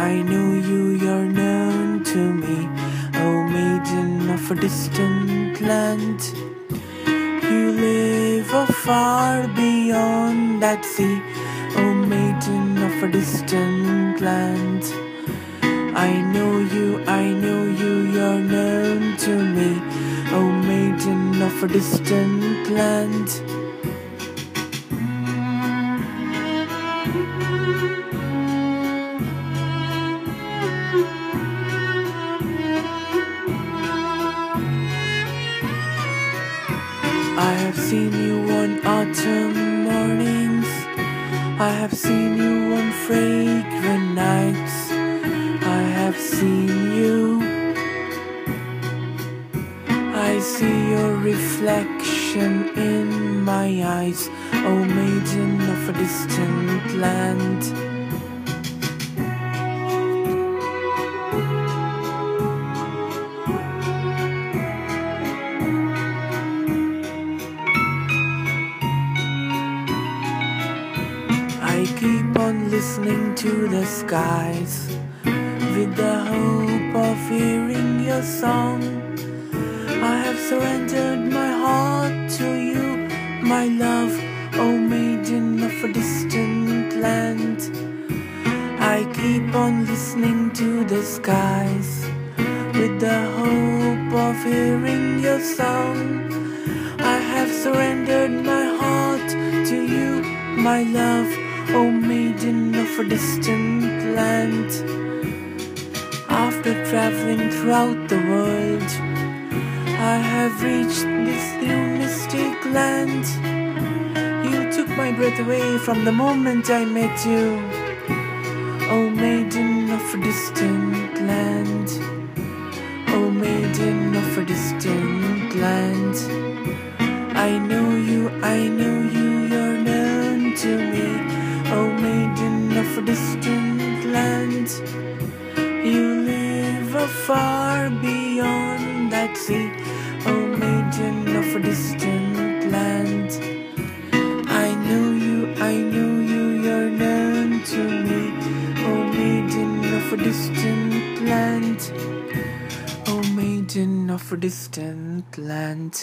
I know you, you're known to me, oh maiden of a distant land. You live afar beyond that sea, oh maiden of a distant land. I know you, I know you, you're known to me, oh maiden of a distant land. Have seen you on autumn mornings. I have seen you on fragrant nights. I have seen you. I see your reflection in my eyes, O maiden of a distant land. Keep on listening to the skies with the hope of hearing your song. I have surrendered my heart to you, my love, oh, O maiden of a distant land. I keep on listening to the skies with the hope of hearing your song. I have surrendered my heart to you, my love, O maiden of a distant land. After traveling throughout the world, I have reached this new mystic land. You took my breath away from the moment I met you, oh, O maiden of a distant land. Oh, o maiden of a distant land. A distant land. You live afar beyond that sea, oh maiden of a distant land. I know you, I know you, you're known to me, oh maiden of a distant land. Oh maiden of a distant land.